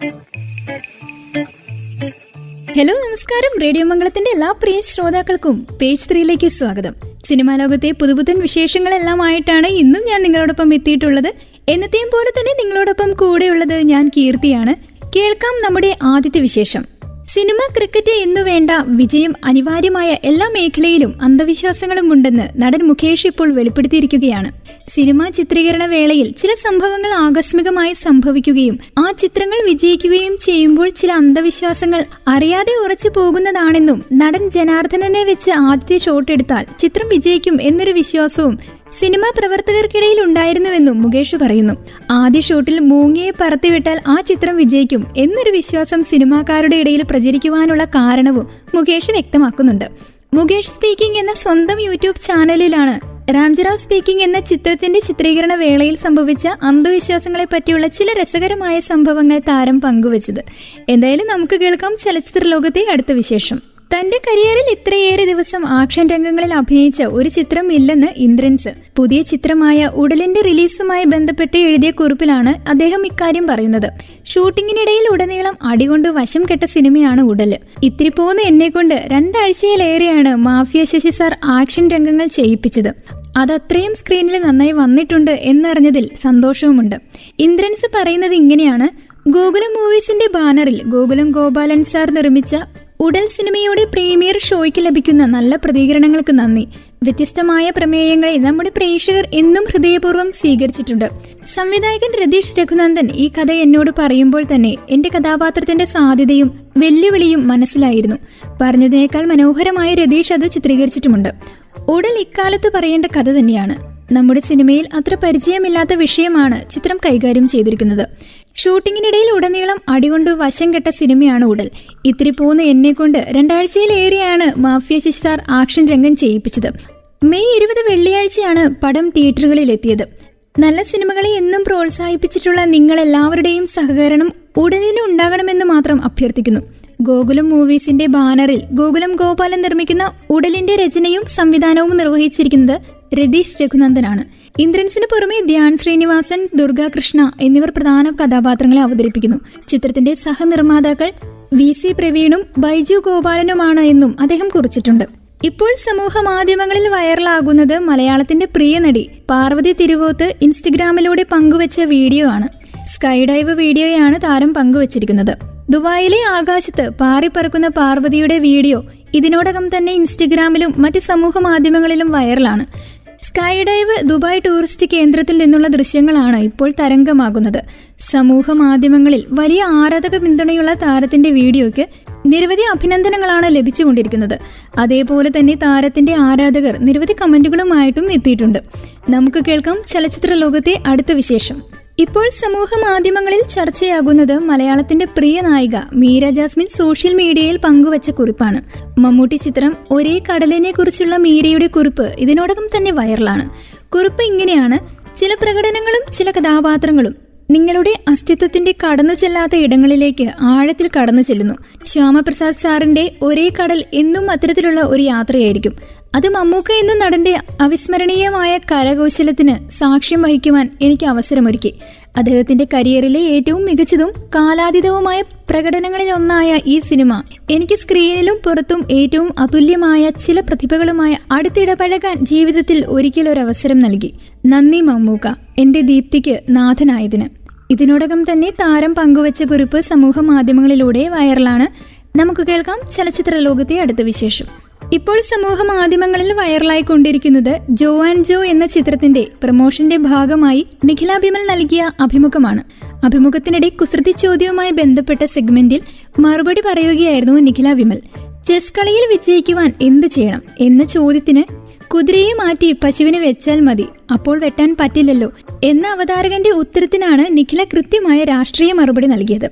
Hello നമസ്കാരം. Radio മംഗളത്തിന്റെ എല്ലാ പ്രിയ ശ്രോതാക്കൾക്കും പേജ് ത്രീയിലേക്ക് സ്വാഗതം. സിനിമാ ലോകത്തെ പുതുപുത്തൻ വിശേഷങ്ങളെല്ലാമായിട്ടാണ് ഇന്നും ഞാൻ നിങ്ങളോടൊപ്പം എത്തിയിട്ടുള്ളത്. എന്നത്തെയും പോലെ തന്നെ നിങ്ങളോടൊപ്പം കൂടെയുള്ളത് ഞാൻ കീർത്തിയാണ്. കേൾക്കാം നമ്മുടെ ആദ്യത്തെ വിശേഷം. സിനിമ ക്രിക്കറ്റ് എന്നു വേണ്ട വിജയം അനിവാര്യമായ എല്ലാ മേഖലയിലും അന്ധവിശ്വാസങ്ങളും ഉണ്ടെന്ന് നടൻ മുഖേഷ് ഇപ്പോൾ വെളിപ്പെടുത്തിയിരിക്കുകയാണ്. സിനിമാ ചിത്രീകരണ വേളയിൽ ചില സംഭവങ്ങൾ ആകസ്മികമായി സംഭവിക്കുകയും ആ ചിത്രങ്ങൾ വിജയിക്കുകയും ചെയ്യുമ്പോൾ ചില അന്ധവിശ്വാസങ്ങൾ അറിയാതെ ഉറച്ചു പോകുന്നതാണെന്നും നടൻ ജനാർദ്ദനനെ വെച്ച് ആദ്യത്തെ ഷോട്ട് എടുത്താൽ ചിത്രം വിജയിക്കും എന്നൊരു വിശ്വാസവും സിനിമാ പ്രവർത്തകർക്കിടയിൽ ഉണ്ടായിരുന്നുവെന്നും മുകേഷ് പറയുന്നു. ആദ്യ ഷൂട്ടിൽ മൂങ്ങയെ പറത്തിവിട്ടാൽ ആ ചിത്രം വിജയിക്കും എന്നൊരു വിശ്വാസം സിനിമാക്കാരുടെ ഇടയിൽ പ്രചരിക്കുവാനുള്ള കാരണവും മുകേഷ് വ്യക്തമാക്കുന്നുണ്ട്. മുകേഷ് സ്പീക്കിംഗ് എന്ന സ്വന്തം യൂട്യൂബ് ചാനലിലാണ് രാംജറാവ് സ്പീക്കിംഗ് എന്ന ചിത്രത്തിന്റെ ചിത്രീകരണ വേളയിൽ സംഭവിച്ച അന്ധവിശ്വാസങ്ങളെ പറ്റിയുള്ള ചില രസകരമായ സംഭവങ്ങൾ താരം പങ്കുവച്ചത്. എന്തായാലും നമുക്ക് കേൾക്കാം ചലച്ചിത്ര ലോകത്തെ അടുത്ത വിശേഷം. തന്റെ കരിയറിൽ ഇത്രയേറെ ദിവസം ആക്ഷൻ രംഗങ്ങളിൽ അഭിനയിച്ച ഒരു ചിത്രം ഇല്ലെന്ന് ഇന്ദ്രൻസ്. പുതിയ ചിത്രമായ ഉടലിന്റെ റിലീസുമായി ബന്ധപ്പെട്ട് എഴുതിയ കുറിപ്പിലാണ് അദ്ദേഹം ഇക്കാര്യം പറയുന്നത്. ഷൂട്ടിങ്ങിനിടയിൽ ഉടനീളം അടികൊണ്ട് വശം കെട്ട സിനിമയാണ് ഉടൽ ഇത്തിരി പോകുന്ന എന്നെ കൊണ്ട് രണ്ടാഴ്ചയിലേറെയാണ് മാഫിയ ശശി സാർ ആക്ഷൻ രംഗങ്ങൾ ചെയ്യിപ്പിച്ചത്. അതത്രയും സ്ക്രീനിൽ നന്നായി വന്നിട്ടുണ്ട് എന്നറിഞ്ഞതിൽ സന്തോഷവുമുണ്ട്. ഇന്ദ്രൻസ് പറയുന്നത് ഇങ്ങനെയാണ് ഗോകുലം മൂവീസിന്റെ ബാനറിൽ ഗോകുലം ഗോപാലൻ സാർ നിർമ്മിച്ച ഉടൽ സിനിമയുടെ പ്രീമിയർ ഷോയ്ക്ക് ലഭിക്കുന്ന നല്ല പ്രതികരണങ്ങൾക്ക് നന്ദി. വ്യത്യസ്തമായ പ്രമേയങ്ങളെ നമ്മുടെ പ്രേക്ഷകർ എന്നും ഹൃദയപൂർവം സ്വീകരിച്ചിട്ടുണ്ട്. സംവിധായകൻ രതീഷ് രഘുനന്ദൻ ഈ കഥ എന്നോട് പറയുമ്പോൾ തന്നെ എന്റെ കഥാപാത്രത്തിന്റെ സാധ്യതയും വെല്ലുവിളിയും മനസ്സിലായിരുന്നു. പറഞ്ഞതിനേക്കാൾ മനോഹരമായ രതീഷ് അത് ചിത്രീകരിച്ചിട്ടുമുണ്ട്. ഉടൽ ഇക്കാലത്ത് പറയേണ്ട കഥ തന്നെയാണ്. നമ്മുടെ സിനിമയിൽ അത്ര പരിചയമില്ലാത്ത വിഷയമാണ് ചിത്രം കൈകാര്യം ചെയ്തിരിക്കുന്നത്. ഷൂട്ടിങ്ങിനിടയിൽ ഉടനീളം അടികൊണ്ട് വശം കെട്ട സിനിമയാണ് ഉടൽ. ഇത്തിരി പോകുന്ന എന്നെ കൊണ്ട് രണ്ടാഴ്ചയിലേറെയാണ് മാഫിയ ശിശാർ ആക്ഷൻ രംഗം ചെയ്യിപ്പിച്ചത്. മെയ് ഇരുപത് വെള്ളിയാഴ്ചയാണ് പടം തിയേറ്ററുകളിൽ എത്തിയത് നല്ല സിനിമകളെ എന്നും പ്രോത്സാഹിപ്പിച്ചിട്ടുള്ള നിങ്ങളെല്ലാവരുടെയും സഹകരണം ഉടലിന് ഉണ്ടാകണമെന്ന് മാത്രം അഭ്യർത്ഥിക്കുന്നു. ഗോകുലം മൂവീസിന്റെ ബാനറിൽ ഗോകുലം ഗോപാലൻ നിർമ്മിക്കുന്ന ഉടലിന്റെ രചനയും സംവിധാനവും നിർവഹിച്ചിരിക്കുന്നത് രതീഷ് രഘുനന്ദനാണ്. ഇന്ദ്രൻസിന് പുറമെ ധ്യാൻ ശ്രീനിവാസൻ ദുർഗാകൃഷ്ണ എന്നിവർ പ്രധാന കഥാപാത്രങ്ങളെ അവതരിപ്പിക്കുന്നു. ചിത്രത്തിന്റെ സഹനിർമ്മാതാക്കൾ വി സി പ്രവീണും ബൈജു ഗോപാലനുമാണ് എന്നും അദ്ദേഹം കുറിച്ചിട്ടുണ്ട്. ഇപ്പോൾ സമൂഹ മാധ്യമങ്ങളിൽ വൈറലാകുന്നത് മലയാളത്തിന്റെ പ്രിയ നടി പാർവതി തിരുവോത്ത് ഇൻസ്റ്റഗ്രാമിലൂടെ പങ്കുവച്ച വീഡിയോ ആണ്. സ്കൈ ഡൈവ് വീഡിയോയാണ് താരം പങ്കുവച്ചിരിക്കുന്നത്. ദുബായിലെ ആകാശത്ത് പാറിപ്പറക്കുന്ന പാർവതിയുടെ വീഡിയോ ഇതിനോടകം തന്നെ ഇൻസ്റ്റഗ്രാമിലും മറ്റ് സമൂഹ മാധ്യമങ്ങളിലും വൈറലാണ്. സ്കൈ ഡൈവ് ദുബായ് ടൂറിസ്റ്റ് കേന്ദ്രത്തിൽ നിന്നുള്ള ദൃശ്യങ്ങളാണ് ഇപ്പോൾ തരംഗമാകുന്നത്. സമൂഹ മാധ്യമങ്ങളിൽ വലിയ ആരാധക പിന്തുണയുള്ള താരത്തിന്റെ വീഡിയോയ്ക്ക് നിരവധി അഭിനന്ദനങ്ങളാണ് ലഭിച്ചുകൊണ്ടിരിക്കുന്നത്. അതേപോലെ തന്നെ താരത്തിന്റെ ആരാധകർ നിരവധി കമന്റുകളുമായിട്ടും എത്തിയിട്ടുണ്ട്. നമുക്ക് കേൾക്കാം ചലച്ചിത്ര ലോകത്തെ അടുത്ത വിശേഷം. ഇപ്പോൾ സമൂഹ മാധ്യമങ്ങളിൽ ചർച്ചയാകുന്നത് മലയാളത്തിന്റെ പ്രിയ നായിക മീര ജാസ്മിൻ സോഷ്യൽ മീഡിയയിൽ പങ്കുവച്ച കുറിപ്പാണ്. മമ്മൂട്ടി ചിത്രം ഒരേ കടലിനെ കുറിച്ചുള്ള മീരയുടെ കുറിപ്പ് ഇതിനോടകം തന്നെ വൈറലാണ്. കുറിപ്പ് ഇങ്ങനെയാണ്. ചില പ്രകടനങ്ങളും ചില കഥാപാത്രങ്ങളും നിങ്ങളുടെ അസ്തിത്വത്തിന്റെ കടന്നു ചെല്ലാത്ത ഇടങ്ങളിലേക്ക് ആഴത്തിൽ കടന്നു ചെല്ലുന്നു. ശ്യാമപ്രസാദ് സാറിന്റെ ഒരേ കടൽ എന്നും അത്തരത്തിലുള്ള ഒരു യാത്രയായിരിക്കും. അത് മമ്മൂക്ക എന്ന നടന്റെ അവിസ്മരണീയമായ കരകൗശലത്തിന് സാക്ഷ്യം വഹിക്കുവാൻ എനിക്ക് അവസരമൊരുക്കി. അദ്ദേഹത്തിന്റെ കരിയറിലെ ഏറ്റവും മികച്ചതും കാലാതീതവുമായ പ്രകടനങ്ങളിലൊന്നായ ഈ സിനിമ എനിക്ക് സ്ക്രീനിലും പുറത്തും ഏറ്റവും അതുല്യമായ ചില പ്രതിഭകളുമായി അടുത്തിടപഴകാൻ ജീവിതത്തിൽ ഒരിക്കലൊരവസരം നൽകി. നന്ദി മമ്മൂക്ക എന്റെ ദീപ്തിക്ക് നാഥനായതിന്. ഇതിനോടകം തന്നെ താരം പങ്കുവച്ച കുറിപ്പ് സമൂഹ മാധ്യമങ്ങളിലൂടെ വൈറലാണ്. നമുക്ക് കേൾക്കാം ചലച്ചിത്ര ലോകത്തെ അടുത്ത വിശേഷം. ഇപ്പോൾ സമൂഹ മാധ്യമങ്ങളിൽ വൈറലായിക്കൊണ്ടിരിക്കുന്നത് ജോ ആൻഡ് ജോ എന്ന ചിത്രത്തിന്റെ പ്രമോഷന്റെ ഭാഗമായി നിഖില ബിമൽ നൽകിയ അഭിമുഖമാണ്. അഭിമുഖത്തിനിടെ കുസൃതി ചോദ്യവുമായി ബന്ധപ്പെട്ട സെഗ്മെന്റിൽ മറുപടി പറയുകയായിരുന്നു നിഖില വിമൽ ചെസ് കളിയിൽ വിജയിക്കുവാൻ എന്ത് ചെയ്യണം? എന്ന ചോദ്യത്തിന് കുതിരയെ മാറ്റി പശുവിനെ വെച്ചാൽ മതി അപ്പോൾ വെട്ടാൻ പറ്റില്ലല്ലോ എന്ന അവതാരകന്റെ ഉത്തരത്തിനാണ് നിഖില കൃത്യമായ രാഷ്ട്രീയ മറുപടി നൽകിയത്.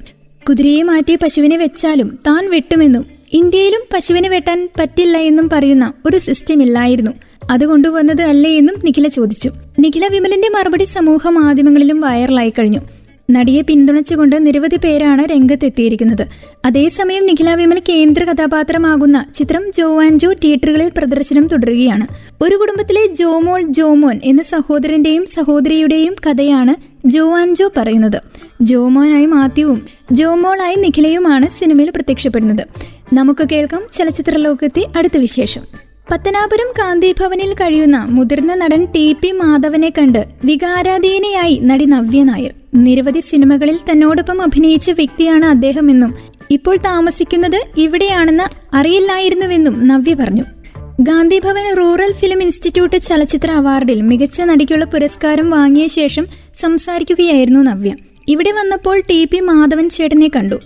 കുതിരയെ മാറ്റി പശുവിനെ വെച്ചാലും താൻ വെട്ടുമെന്നും ഇന്ത്യയിലും പശുവിനെ വെട്ടാൻ പറ്റില്ല എന്നും പറയുന്ന ഒരു സിസ്റ്റം ഇല്ലായിരുന്നു. അത് കൊണ്ടുവന്നത് അല്ലേ എന്നും നിഖില ചോദിച്ചു. നിഖില വിമലിന്റെ മറുപടി സമൂഹ മാധ്യമങ്ങളിലും വൈറലായി കഴിഞ്ഞു. നടിയെ പിന്തുണച്ചുകൊണ്ട് നിരവധി പേരാണ് രംഗത്തെത്തിയിരിക്കുന്നത്. അതേസമയം നിഖില വിമൽ കേന്ദ്ര കഥാപാത്രമാകുന്ന ചിത്രം ജോ ആൻഡ് ജോ തിയേറ്ററുകളിൽ പ്രദർശനം തുടരുകയാണ്. ഒരു കുടുംബത്തിലെ ജോമോൾ ജോമോൻ എന്ന സഹോദരന്റെയും സഹോദരിയുടെയും കഥയാണ് ജോ ആൻഡ് ജോ പറയുന്നത്. ജോമോനായി മാത്യുവും ജോമോളായി നിഖിലയുമാണ് സിനിമയിൽ പ്രത്യക്ഷപ്പെടുന്നത്. നമുക്ക് കേൾക്കാം ചലച്ചിത്ര ലോകത്തെ അടുത്ത വിശേഷം. പത്തനാപുരം കാന്തി ഭവനിൽ കഴിയുന്ന മുതിർന്ന നടൻ ടി പി മാധവനെ കണ്ട് വികാരാധീനയായി നടി നവ്യ നായർ. നിരവധി സിനിമകളിൽ തന്നോടൊപ്പം അഭിനയിച്ച വ്യക്തിയാണ് അദ്ദേഹമെന്നും ഇപ്പോൾ താമസിക്കുന്നത് ഇവിടെയാണെന്ന് അറിയില്ലായിരുന്നുവെന്നും നവ്യ പറഞ്ഞു. ഗാന്ധിഭവൻ റൂറൽ ഫിലിം ഇൻസ്റ്റിറ്റ്യൂട്ട് ചലച്ചിത്ര അവാർഡിൽ മികച്ച നടിക്കുള്ള പുരസ്കാരം വാങ്ങിയ ശേഷം സംസാരിക്കുകയായിരുന്നു നവ്യ. ഇവിടെ വന്നപ്പോൾ ടി പി മാധവൻ ചേട്ടനെ കണ്ടു.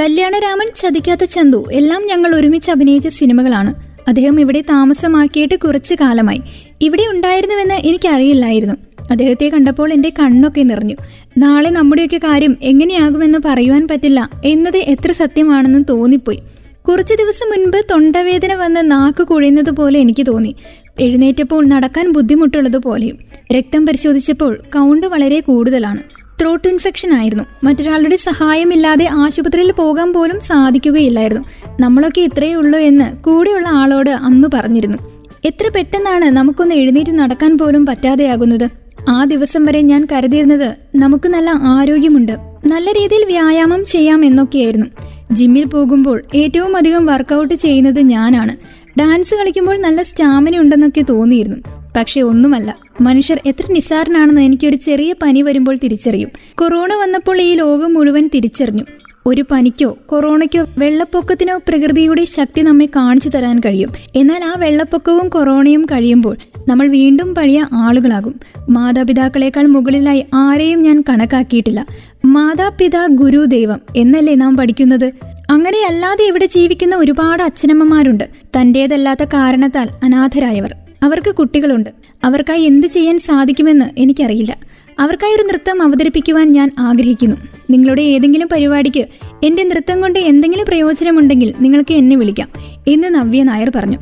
കല്യാണരാമൻ ചതിക്കാത്ത ചന്തു എല്ലാം ഞങ്ങൾ ഒരുമിച്ച് അഭിനയിച്ച സിനിമകളാണ്. അദ്ദേഹം ഇവിടെ താമസമാക്കിയിട്ട് കുറച്ചു കാലമായി. ഇവിടെ ഉണ്ടായിരുന്നുവെന്ന് എനിക്കറിയില്ലായിരുന്നു. അദ്ദേഹത്തെ കണ്ടപ്പോൾ എന്റെ കണ്ണൊക്കെ നിറഞ്ഞു. നാളെ നമ്മുടെയൊക്കെ കാര്യം എങ്ങനെയാകുമെന്ന് പറയുവാൻ പറ്റില്ല എന്നത് എത്ര സത്യമാണെന്ന് തോന്നിപ്പോയി. കുറച്ച് ദിവസം മുൻപ് തൊണ്ടവേദന വന്ന് നാക്ക് കുഴിയുന്നത് പോലെ എനിക്ക് തോന്നി. എഴുന്നേറ്റപ്പോൾ നടക്കാൻ ബുദ്ധിമുട്ടുള്ളത് പോലെയും രക്തം പരിശോധിച്ചപ്പോൾ കൗണ്ട് വളരെ കൂടുതലാണ്. ത്രോട്ട് ഇൻഫെക്ഷൻ ആയിരുന്നു. മറ്റൊരാളുടെ സഹായമില്ലാതെ ആശുപത്രിയിൽ പോകാൻ പോലും സാധിക്കുകയില്ലായിരുന്നു. നമ്മളൊക്കെ ഇത്രയേ ഉള്ളൂ എന്ന് കൂടെയുള്ള ആളോട് അന്ന് പറഞ്ഞിരുന്നു. എത്ര പെട്ടെന്നാണ് നമുക്കൊന്ന് എഴുന്നേറ്റ് നടക്കാൻ പോലും പറ്റാതെയാകുന്നത്? ആ ദിവസം വരെ ഞാൻ കരുതിയിരുന്നത് നമുക്ക് നല്ല ആരോഗ്യമുണ്ട്. നല്ല രീതിയിൽ വ്യായാമം ചെയ്യാം എന്നൊക്കെയായിരുന്നു. ജിമ്മിൽ പോകുമ്പോൾ ഏറ്റവും അധികം വർക്കൗട്ട് ചെയ്യുന്നത് ഞാനാണ്. ഡാൻസ് കളിക്കുമ്പോൾ നല്ല സ്റ്റാമിന ഉണ്ടെന്നൊക്കെ തോന്നിയിരുന്നു. പക്ഷെ ഒന്നുമല്ല. മനുഷ്യർ എത്ര നിസ്സാരനാണെന്ന് എനിക്കൊരു ചെറിയ പനി വരുമ്പോൾ തിരിച്ചറിയും. കൊറോണ വന്നപ്പോൾ ഈ ലോകം മുഴുവൻ തിരിച്ചറിഞ്ഞു. ഒരു പനിക്കോ കൊറോണയ്ക്കോ വെള്ളപ്പൊക്കത്തിനോ പ്രകൃതിയുടെ ശക്തി നമ്മെ കാണിച്ചു തരാൻ കഴിയും. എന്നാൽ ആ വെള്ളപ്പൊക്കവും കൊറോണയും കഴിയുമ്പോൾ നമ്മൾ വീണ്ടും പഴയ ആളുകളാകും. മാതാപിതാക്കളെക്കാൾ മുകളിലായി ആരെയും ഞാൻ കണക്കാക്കിയിട്ടില്ല. മാതാപിതാ ഗുരു ദൈവം എന്നല്ലേ നാം പഠിക്കുന്നത്? അങ്ങനെയല്ലാതെ ഇവിടെ ജീവിക്കുന്ന ഒരുപാട് അച്ഛനമ്മമാരുണ്ട്. തന്റേതല്ലാത്ത കാരണത്താൽ അനാഥരായവർ. അവർക്ക് കുട്ടികളുണ്ട്. അവർക്കായി എന്ത് ചെയ്യാൻ സാധിക്കുമെന്ന് എനിക്കറിയില്ല. അവർക്കായി ഒരു നൃത്തം അവതരിപ്പിക്കുവാൻ ഞാൻ ആഗ്രഹിക്കുന്നു. നിങ്ങളുടെ ഏതെങ്കിലും പരിപാടിക്ക് എന്റെ നൃത്തം കൊണ്ട് എന്തെങ്കിലും പ്രയോജനമുണ്ടെങ്കിൽ നിങ്ങൾക്ക് എന്നെ വിളിക്കാം എന്ന് നവ്യ നായർ പറഞ്ഞു.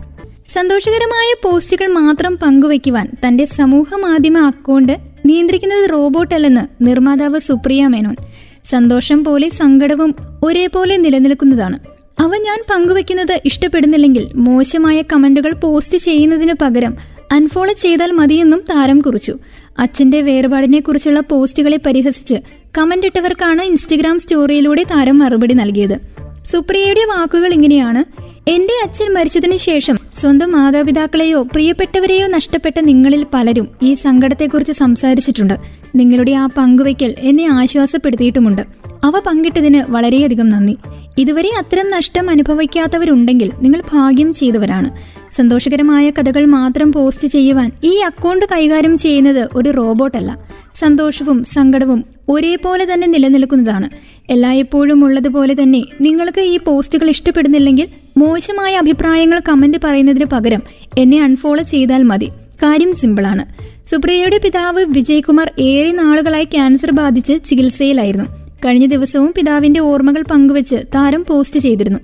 സന്തോഷകരമായ പോസ്റ്റുകൾ മാത്രം പങ്കുവയ്ക്കുവാൻ തന്റെ സമൂഹ മാധ്യമ അക്കൗണ്ട് നിയന്ത്രിക്കുന്നത് റോബോട്ടല്ലെന്ന് നിർമ്മാതാവ് സുപ്രിയ മേനോൻ. സന്തോഷം പോലെ സങ്കടവും ഒരേപോലെ നിലനിൽക്കുന്നതാണ്. അവ ഞാൻ പങ്കുവെക്കുന്നത് ഇഷ്ടപ്പെടുന്നില്ലെങ്കിൽ മോശമായ കമന്റുകൾ പോസ്റ്റ് ചെയ്യുന്നതിന് പകരം അൺഫോളോ ചെയ്താൽ മതിയെന്നും താരം കുറിച്ചു. അച്ഛന്റെ വേർപാടിനെ കുറിച്ചുള്ള പോസ്റ്റുകളെ പരിഹസിച്ച് കമന്റ് ഇട്ടവർക്കാണ് ഇൻസ്റ്റഗ്രാം സ്റ്റോറിയിലൂടെ താരം മറുപടി നൽകിയത്. സുപ്രിയയുടെ വാക്കുകൾ ഇങ്ങനെയാണ്. എന്റെ അച്ഛൻ മരിച്ചതിന് ശേഷം സ്വന്തം മാതാപിതാക്കളെയോ പ്രിയപ്പെട്ടവരെയോ നഷ്ടപ്പെട്ട നിങ്ങളിൽ പലരും ഈ സങ്കടത്തെക്കുറിച്ച് സംസാരിച്ചിട്ടുണ്ട്. നിങ്ങളുടെ ആ പങ്കുവയ്ക്കൽ എന്നെ ആശ്വാസപ്പെടുത്തിയിട്ടുമുണ്ട്. അവ പങ്കിട്ടതിന് വളരെയധികം നന്ദി. ഇതുവരെ അത്തരം നഷ്ടം അനുഭവിക്കാത്തവരുണ്ടെങ്കിൽ നിങ്ങൾ ഭാഗ്യം ചെയ്തവരാണ്. സന്തോഷകരമായ കഥകൾ മാത്രം പോസ്റ്റ് ചെയ്യുവാൻ ഈ അക്കൗണ്ട് കൈകാര്യം ചെയ്യുന്നത് ഒരു റോബോട്ടല്ല. സന്തോഷവും സങ്കടവും ഒരേപോലെ തന്നെ നിലനിൽക്കുന്നതാണ്. എല്ലായ്പ്പോഴും ഉള്ളതുപോലെ തന്നെ നിങ്ങൾക്ക് ഈ പോസ്റ്റുകൾ ഇഷ്ടപ്പെടുന്നില്ലെങ്കിൽ മോശമായ അഭിപ്രായങ്ങൾ കമന്റ് പറയുന്നതിന് പകരം എന്നെ അൺഫോളോ ചെയ്താൽ മതി. കാര്യം സിമ്പിളാണ്. സുപ്രിയയുടെ പിതാവ് വിജയ്കുമാർ ഏറെ നാളുകളായി ക്യാൻസർ ബാധിച്ച് ചികിത്സയിലായിരുന്നു. കഴിഞ്ഞ ദിവസവും പിതാവിന്റെ ഓർമ്മകൾ പങ്കുവച്ച് താരം പോസ്റ്റ് ചെയ്തിരുന്നു.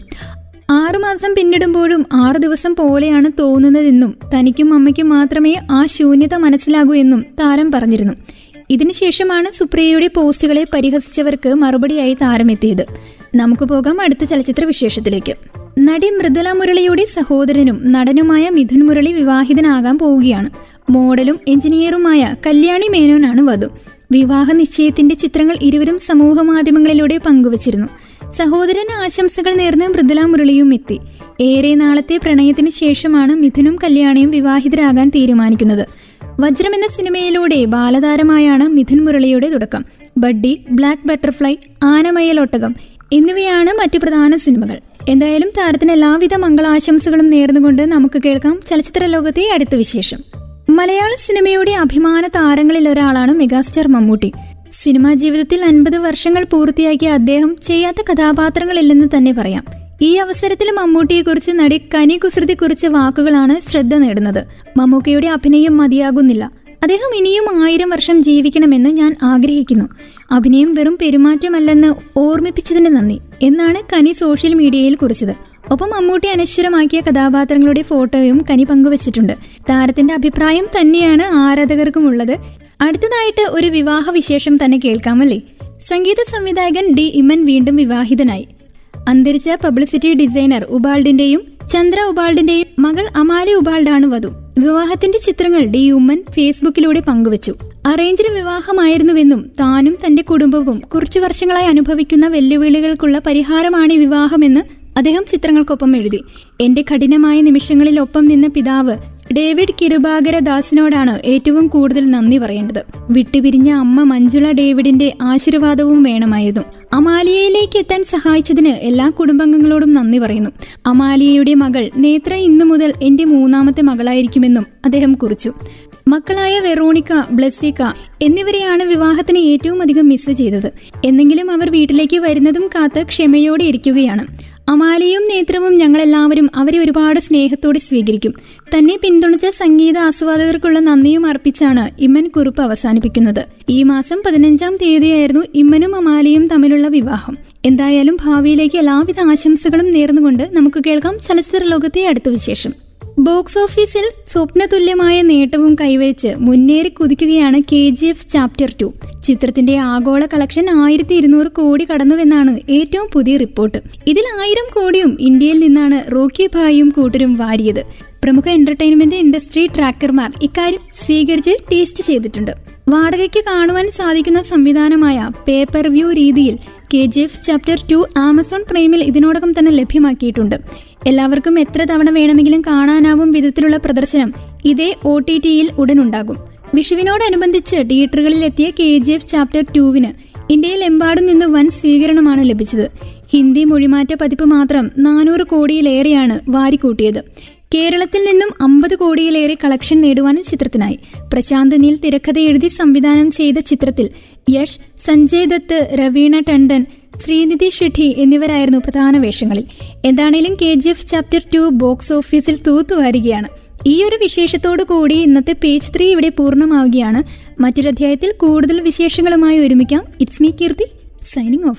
ആറുമാസം പിന്നിടുമ്പോഴും ആറു ദിവസം പോലെയാണ് തോന്നുന്നതെന്നും തനിക്കും അമ്മയ്ക്കും മാത്രമേ ആ ശൂന്യത മനസ്സിലാകൂ എന്നും താരം പറഞ്ഞിരുന്നു. ഇതിനുശേഷമാണ് സുപ്രിയയുടെ പോസ്റ്റുകളെ പരിഹസിച്ചവർക്ക് മറുപടിയായി താരമെത്തിയത്. നമുക്ക് പോകാം അടുത്ത ചലച്ചിത്ര വിശേഷത്തിലേക്ക്. നടി മൃദുല മുരളിയുടെ സഹോദരനും നടനുമായ മിഥുൻ മുരളി വിവാഹിതനാകാൻ പോവുകയാണ്. മോഡലും എഞ്ചിനീയറുമായ കല്യാണി മേനോനാണ് വധു. വിവാഹ നിശ്ചയത്തിന്റെ ചിത്രങ്ങൾ ഇരുവരും സമൂഹ മാധ്യമങ്ങളിലൂടെ പങ്കുവച്ചിരുന്നു. സഹോദരൻ ആശംസകൾ നേർന്ന് മൃദുല മുരളിയും എത്തി. ഏറെ നാളത്തെ പ്രണയത്തിന് ശേഷമാണ് മിഥുനും കല്യാണിയും വിവാഹിതരാകാൻ തീരുമാനിക്കുന്നത്. വജ്രം എന്ന സിനിമയിലൂടെ ബാലതാരമായാണ് മിഥുൻ മുരളിയുടെ തുടക്കം. ബഡ്ഡി ബ്ലാക്ക് ബട്ടർഫ്ലൈ ആനമയലൊട്ടകം എന്നിവയാണ് മറ്റു പ്രധാന സിനിമകൾ. എന്തായാലും താരത്തിന് എല്ലാവിധ മംഗളാശംസകളും നേർന്നുകൊണ്ട് നമുക്ക് കേൾക്കാം ചലച്ചിത്ര ലോകത്തെ അടുത്ത വിശേഷം. മലയാള സിനിമയുടെ അഭിമാന താരങ്ങളിൽ ഒരാളാണ് മെഗാസ്റ്റാർ മമ്മൂട്ടി. സിനിമാ ജീവിതത്തിൽ അൻപത് വർഷങ്ങൾ പൂർത്തിയാക്കിയ അദ്ദേഹം ചെയ്യാത്ത കഥാപാത്രങ്ങളില്ലെന്ന് തന്നെ പറയാം. ഈ അവസരത്തിൽ മമ്മൂട്ടിയെക്കുറിച്ച് നടി കനി കുസൃതി കുറിച്ച വാക്കുകളാണ് ശ്രദ്ധ നേടുന്നത്. മമ്മൂക്കയുടെ അഭിനയം മതിയാകുന്നില്ല. അദ്ദേഹം ഇനിയും ആയിരം വർഷം ജീവിക്കണമെന്ന് ഞാൻ ആഗ്രഹിക്കുന്നു. അഭിനയം വെറും പെരുമാറ്റമല്ലെന്ന് ഓർമ്മിപ്പിച്ചതിന് നന്ദി. എന്നാണ് കനി സോഷ്യൽ മീഡിയയിൽ കുറിച്ചത്. ഒപ്പം മമ്മൂട്ടി അനശ്വരമാക്കിയ കഥാപാത്രങ്ങളുടെ ഫോട്ടോയും കനി പങ്കുവച്ചിട്ടുണ്ട്. താരത്തിന്റെ അഭിപ്രായം തന്നെയാണ് ആരാധകർക്കുമുള്ളത്. അടുത്തതായിട്ട് ഒരു വിവാഹ വിശേഷം തന്നെ കേൾക്കാമല്ലേ? സംഗീത സംവിധായകൻ ഡി ഇമൻ വീണ്ടും വിവാഹിതനായി. അന്തരിച്ച പബ്ലിസിറ്റി ഡിസൈനർ ഉബാൾഡിന്റെയും ചന്ദ്ര ഉബാൾഡിന്റെയും മകൾ അമാലി ഉബാൾഡാണ് വധു. വിവാഹത്തിന്റെ ചിത്രങ്ങൾ ഡി ഉമ്മൻ ഫേസ്ബുക്കിലൂടെ പങ്കുവച്ചു. അറേഞ്ച്ഡ് വിവാഹമായിരുന്നുവെന്നും താനും തന്റെ കുടുംബവും കുറച്ചു വർഷങ്ങളായി അനുഭവിക്കുന്ന വെല്ലുവിളികൾക്കുള്ള പരിഹാരമാണ് വിവാഹമെന്ന് അദ്ദേഹം ചിത്രങ്ങൾക്കൊപ്പം എഴുതി. എന്റെ കഠിനമായ നിമിഷങ്ങളിൽ ഒപ്പം നിന്ന പിതാവ് ഡേവിഡ് കിരുഭാകര ദാസിനോടാണ് ഏറ്റവും കൂടുതൽ നന്ദി പറയേണ്ടത്. വിട്ടുപിരിഞ്ഞ അമ്മ മഞ്ജുള ഡേവിഡിന്റെ ആശീർവാദവും വേണമായിരുന്നു. അമാലിയയിലേക്ക് എത്താൻ സഹായിച്ചതിന് എല്ലാ കുടുംബാംഗങ്ങളോടും നന്ദി പറയുന്നു. അമാലിയയുടെ മകൾ നേത്ര ഇന്നു മുതൽ എന്റെ മൂന്നാമത്തെ മകളായിരിക്കുമെന്നും അദ്ദേഹം കുറിച്ചു. മക്കളായ വെറോണിക്ക ബ്ലെസ്സിക്ക എന്നിവരെയാണ് വിവാഹത്തിന് ഏറ്റവും അധികം മിസ് ചെയ്തത്. എന്നെങ്കിലും അവർ വീട്ടിലേക്ക് വരുന്നതും കാത്ത് ക്ഷമയോടെ ഇരിക്കുകയാണ്. അമാലിയും നേത്രവും ഞങ്ങളെല്ലാവരും അവരെ ഒരുപാട് സ്നേഹത്തോടെ സ്വീകരിക്കും. തന്നെ പിന്തുണച്ച സംഗീത ആസ്വാദകർക്കുള്ള നന്ദിയും അർപ്പിച്ചാണ് ഇമ്മൻ കുറിപ്പ് അവസാനിപ്പിക്കുന്നത്. ഈ മാസം പതിനഞ്ചാം തീയതിയായിരുന്നു ഇമ്മനും അമാലിയും തമ്മിലുള്ള വിവാഹം. എന്തായാലും ഭാവിയിലേക്ക് എല്ലാവിധ ആശംസകളും നേർന്നുകൊണ്ട് നമുക്ക് കേൾക്കാം ചലച്ചിത്ര ലോകത്തെ അടുത്ത വിശേഷം. ബോക്സ് ഓഫീസിൽ സ്വപ്നതുല്യമായ നേട്ടവും കൈവരിച്ച് മുന്നേറി കുതിക്കുകയാണ് K G F chapter two. ചിത്രത്തിന്റെ ആഗോള കളക്ഷൻ ആയിരത്തി ഇരുന്നൂറ് കോടി കടന്നുവെന്നാണ് ഏറ്റവും പുതിയ റിപ്പോർട്ട്. ഇതിൽ ആയിരം കോടിയും ഇന്ത്യയിൽ നിന്നാണ് റോക്കി ഭായും കൂട്ടരും വാരിയത്. പ്രമുഖ എന്റർടൈൻമെന്റ് ഇൻഡസ്ട്രി ട്രാക്കർമാർ ഇക്കാര്യം സ്വീകരിച്ച് ടേസ്റ്റ് ചെയ്തിട്ടുണ്ട്. വാടകയ്ക്ക് കാണുവാൻ സാധിക്കുന്ന സംവിധാനമായ പേപ്പർ വ്യൂ രീതിയിൽ K G F chapter two Amazon പ്രൈമിൽ ഇതിനോടകം തന്നെ ലഭ്യമാക്കിയിട്ടുണ്ട്. എല്ലാവർക്കും എത്ര തവണ വേണമെങ്കിലും കാണാനാവും വിധത്തിലുള്ള പ്രദർശനം ഇതേ ഒ ടി ടിയിൽ ഉടനുണ്ടാകും. വിഷുവിനോടനുബന്ധിച്ച് തിയേറ്ററുകളിൽ എത്തിയ കെ ജി എഫ് ചാപ്റ്റർ ടുവിന് ഇന്ത്യയിലെമ്പാടും നിന്ന് വൻ സ്വീകരണമാണ് ലഭിച്ചത്. ഹിന്ദി മൊഴിമാറ്റ പതിപ്പ് മാത്രം നാനൂറ് കോടിയിലേറെയാണ് വാരിക്കൂട്ടിയത്. കേരളത്തിൽ നിന്നും അമ്പത് കോടിയിലേറെ കളക്ഷൻ നേടുവാനും ചിത്രത്തിനായി. പ്രശാന്ത് നീൽ തിരക്കഥ എഴുതി സംവിധാനം ചെയ്ത ചിത്രത്തിൽ യഷ് സഞ്ജയ് ദത്ത് രവീണ ടണ്ടൻ ശ്രീനിധി ഷെട്ടി എന്നിവരായിരുന്നു പ്രധാന വേഷങ്ങളിൽ. എന്താണേലും K G F chapter two box ഓഫീസിൽ തൂത്തുവാരുകയാണ്. ഈ ഒരു വിശേഷത്തോടു കൂടി ഇന്നത്തെ പേജ് ത്രീ ഇവിടെ പൂർണമാവുകയാണ്. മറ്റൊരു അധ്യായത്തിൽ കൂടുതൽ വിശേഷങ്ങളുമായി ഒരുമിക്കാം. It's me Keerthy signing off